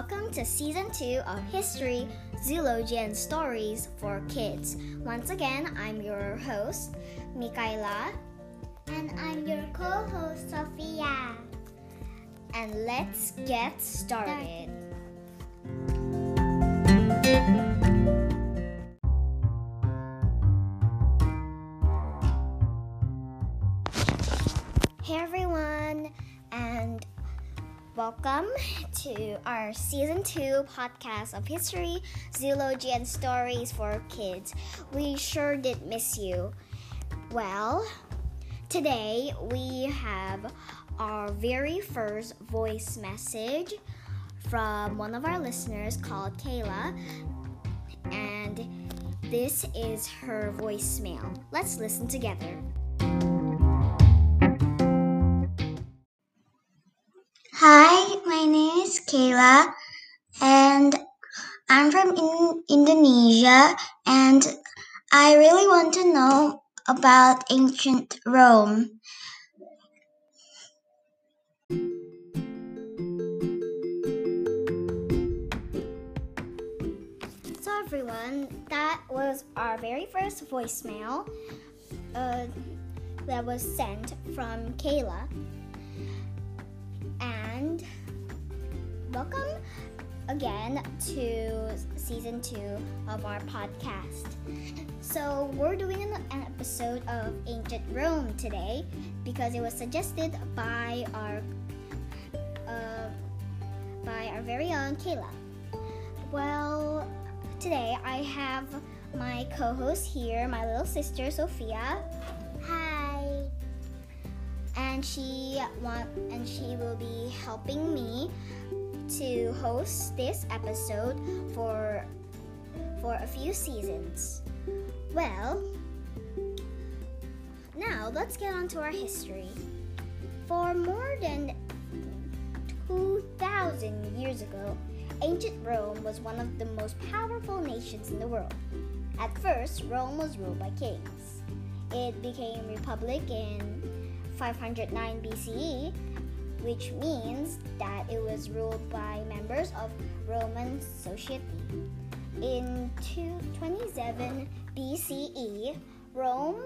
Welcome to season two of History, Zoology, and Stories for Kids. Once again, I'm your host, Mikaela. And I'm your co host, Sophia. And let's get started. And welcome to our season two podcast of history, zoology, and stories for kids. We sure did miss you. Well, today we have our very first voice message from one of our listeners called Kayla, and this is her voicemail. Let's listen together. Hi, my name is Kayla, and I'm from in- Indonesia, and I really want to know about ancient Rome. So, everyone, that was our very first voicemail uh, that was sent from Kayla. And welcome again to season two of our podcast. So, we're doing an, episode of Ancient Rome today because it was suggested by our uh, by our very own Kayla. Well, today I have my co-host here, my little sister Sophia, Hi. And she want and she will be helping me to host this episode for for a few seasons. Well, now let's get on to our history. For more than 2,000 years ago, ancient Rome was one of the most powerful nations in the world. At first, Rome was ruled by kings. It became republic in 509 BCE, which means that it was ruled by members of Roman society. In 227 BCE, Rome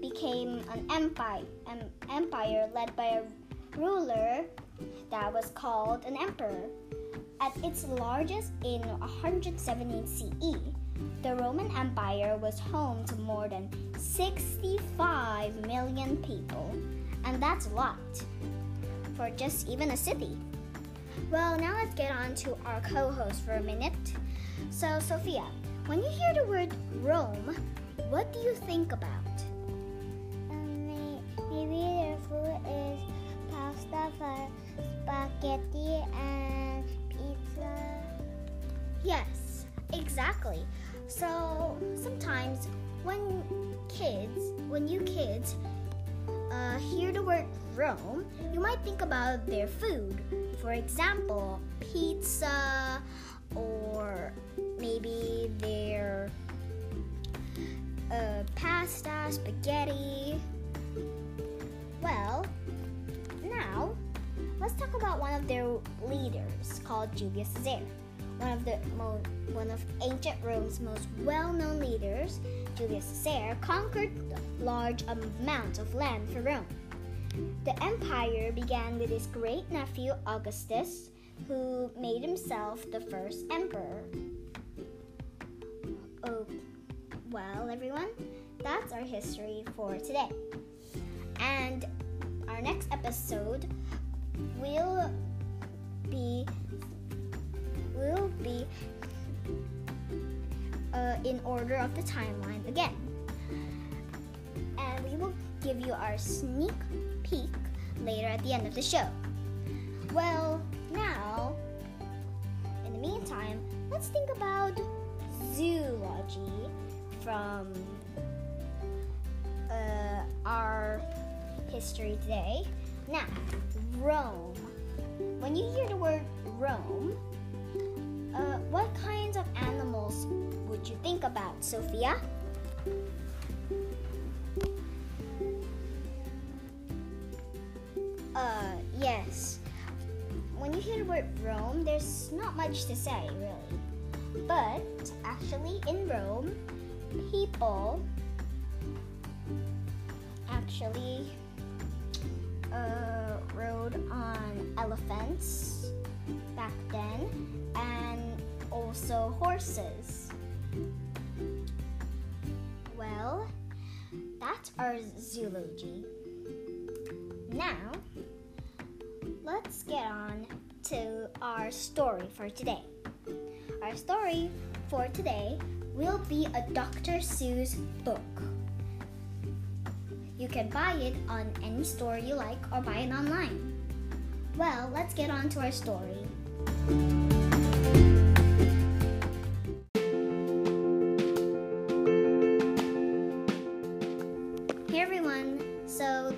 became an empire, an empire led by a ruler that was called an emperor. At its largest in 117 CE, the Roman Empire was home to more than 65 million people, and that's a lot for just even a city. Well, now let's get on to our co host for a minute. So, Sophia, when you hear the word Rome, what do you think about? Um, maybe their food is pasta, spaghetti, and pizza. Yes, exactly. So sometimes when kids, when you kids uh, hear the word Rome, you might think about their food. For example, pizza or maybe their uh, pasta, spaghetti. Well, now let's talk about one of their leaders called Julius Caesar one of the mo- one of ancient Rome's most well-known leaders, Julius Caesar, conquered large amounts of land for Rome. The empire began with his great nephew Augustus, who made himself the first emperor. Oh, well, everyone, that's our history for today. And our next episode will be uh, in order of the timeline again. And we will give you our sneak peek later at the end of the show. Well, now, in the meantime, let's think about zoology from uh, our history today. Now, Rome. When you hear the word Rome, uh, what kinds of animals would you think about, Sophia? Uh, yes. When you hear the word Rome, there's not much to say really. But actually, in Rome, people actually uh, rode on elephants back then and also horses. Well, that's our zoology. Now, let's get on to our story for today. Our story for today will be a Dr. Seuss book. You can buy it on any store you like or buy it online. Well, let's get on to our story. Hey everyone, so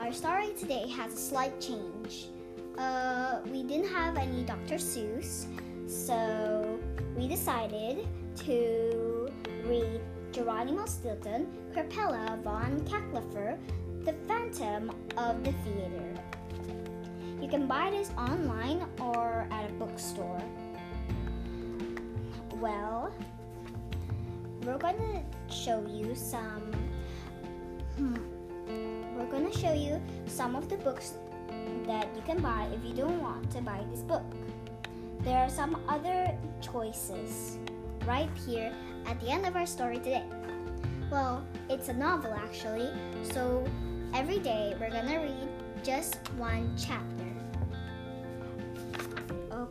our story today has a slight change. Uh, we didn't have any Dr. Seuss, so we decided to read Geronimo Stilton, Creepella von Cacklefur, The Phantom of the Theater. You can buy this online or at a bookstore. Well, we're gonna show you some. Hmm, we're gonna show you some of the books that you can buy if you don't want to buy this book. There are some other choices right here at the end of our story today. Well, it's a novel actually, so every day we're gonna read just one chapter.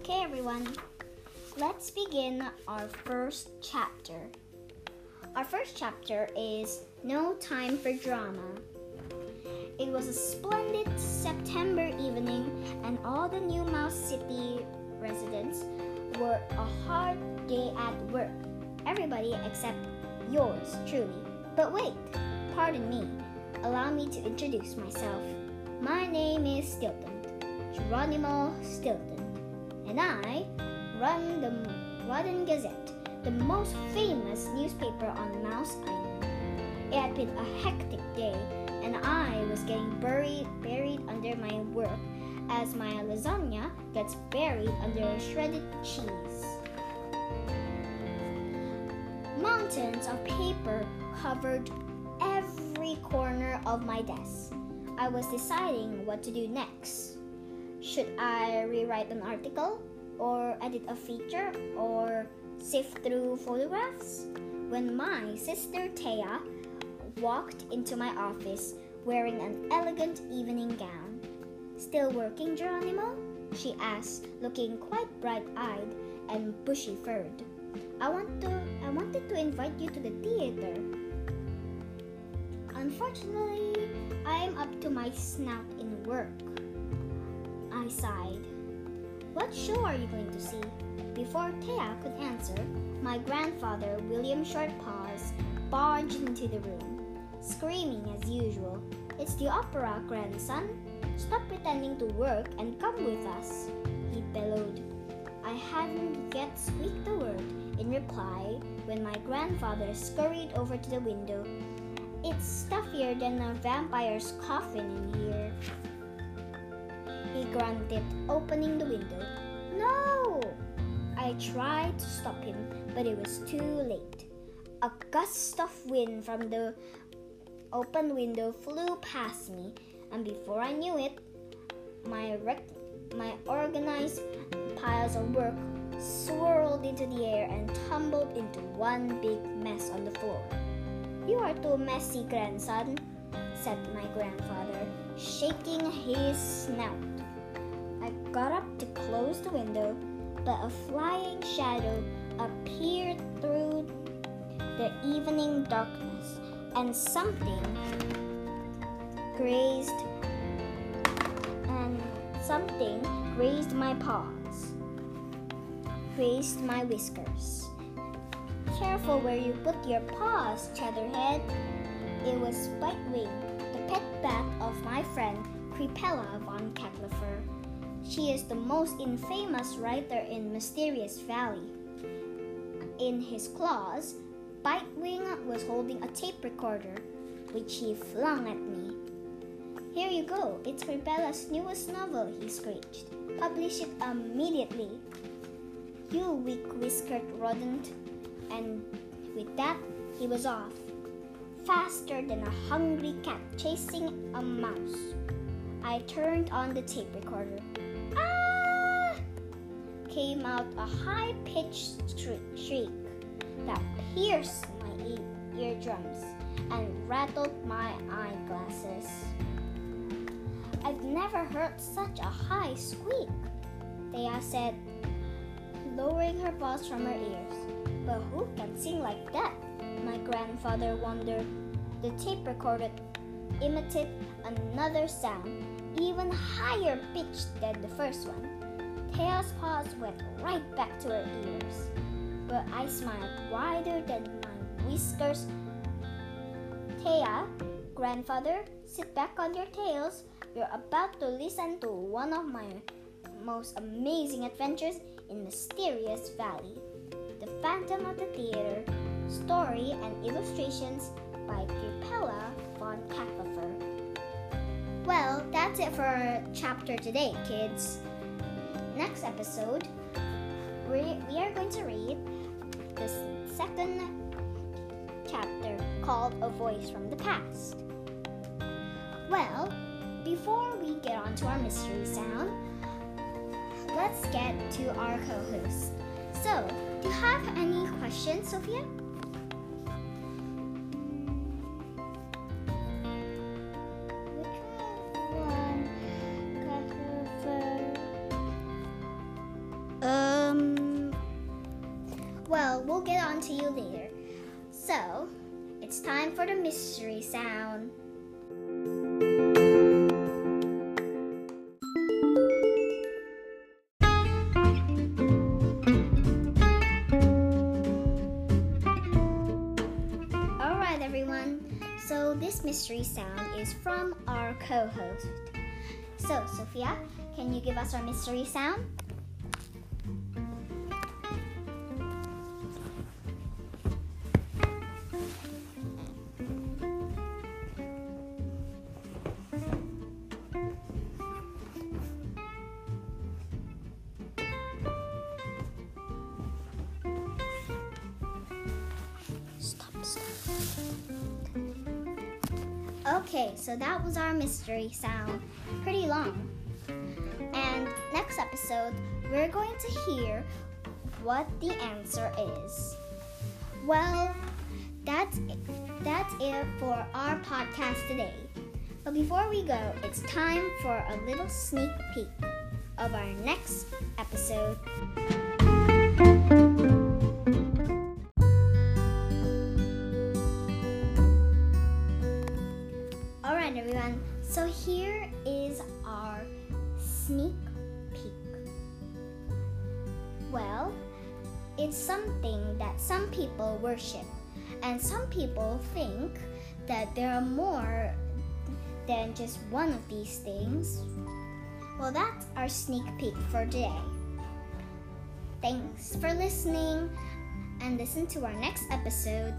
Okay, everyone, let's begin our first chapter. Our first chapter is No Time for Drama. It was a splendid September evening, and all the New Mouse City residents were a hard day at work. Everybody except yours truly. But wait, pardon me. Allow me to introduce myself. My name is Stilton, Geronimo Stilton, and I run the Rodent's Gazette, the most famous newspaper on Mouse Island. It had been a hectic day, and I was getting buried buried under my work as my lasagna gets buried under shredded cheese. Mountains of paper covered every corner of my desk. I was deciding what to do next. Should I rewrite an article, or edit a feature, or sift through photographs? When my sister Thea walked into my office wearing an elegant evening gown. Still working, Geronimo? she asked, looking quite bright-eyed and bushy-furred. I want to I wanted to invite you to the theater. Unfortunately, I am up to my snout in work. Sighed. What show are you going to see? Before Thea could answer, my grandfather, William Shortpaws, barged into the room, screaming as usual. It's the opera, grandson. Stop pretending to work and come with us, he bellowed. I hadn't yet squeaked a word in reply when my grandfather scurried over to the window. It's stuffier than a vampire's coffin in here. He grunted, opening the window. No! I tried to stop him, but it was too late. A gust of wind from the open window flew past me, and before I knew it, my rec- my organized piles of work swirled into the air and tumbled into one big mess on the floor. You are too messy, grandson, said my grandfather, shaking his snout. Got up to close the window, but a flying shadow appeared through the evening darkness, and something grazed and something grazed my paws, grazed my whiskers. Careful where you put your paws, Cheddarhead. It was Bitewing, the pet bat of my friend Creepella von Cacklefur. She is the most infamous writer in Mysterious Valley. In his claws, Bitewing was holding a tape recorder, which he flung at me. Here you go, it's Creepella's newest novel, he screeched. Publish it immediately. You weak whiskered rodent. And with that, he was off, faster than a hungry cat chasing a mouse. I turned on the tape recorder. Came out a high pitched shriek that pierced my e- eardrums and rattled my eyeglasses. I've never heard such a high squeak, Thea said, lowering her paws from her ears. But who can sing like that? My grandfather wondered. The tape recorder imitated another sound, even higher pitched than the first one. Thea's paws went right back to her ears, but I smiled wider than my whiskers. Thea, grandfather, sit back on your tails. You're about to listen to one of my most amazing adventures in Mysterious Valley. The Phantom of the Theater, story and illustrations by Pupella von Cacklefur. Well, that's it for chapter today, kids. Next episode, we, we are going to read the second chapter called A Voice from the Past. Well, before we get on to our mystery sound, let's get to our co host. So, do you have any questions, Sophia? Time for the mystery sound. Alright, everyone. So, this mystery sound is from our co host. So, Sophia, can you give us our mystery sound? Okay, so that was our mystery sound. Pretty long. And next episode, we're going to hear what the answer is. Well, that's it. that's it for our podcast today. But before we go, it's time for a little sneak peek of our next episode. Sneak peek. Well, it's something that some people worship, and some people think that there are more than just one of these things. Well, that's our sneak peek for today. Thanks for listening, and listen to our next episode.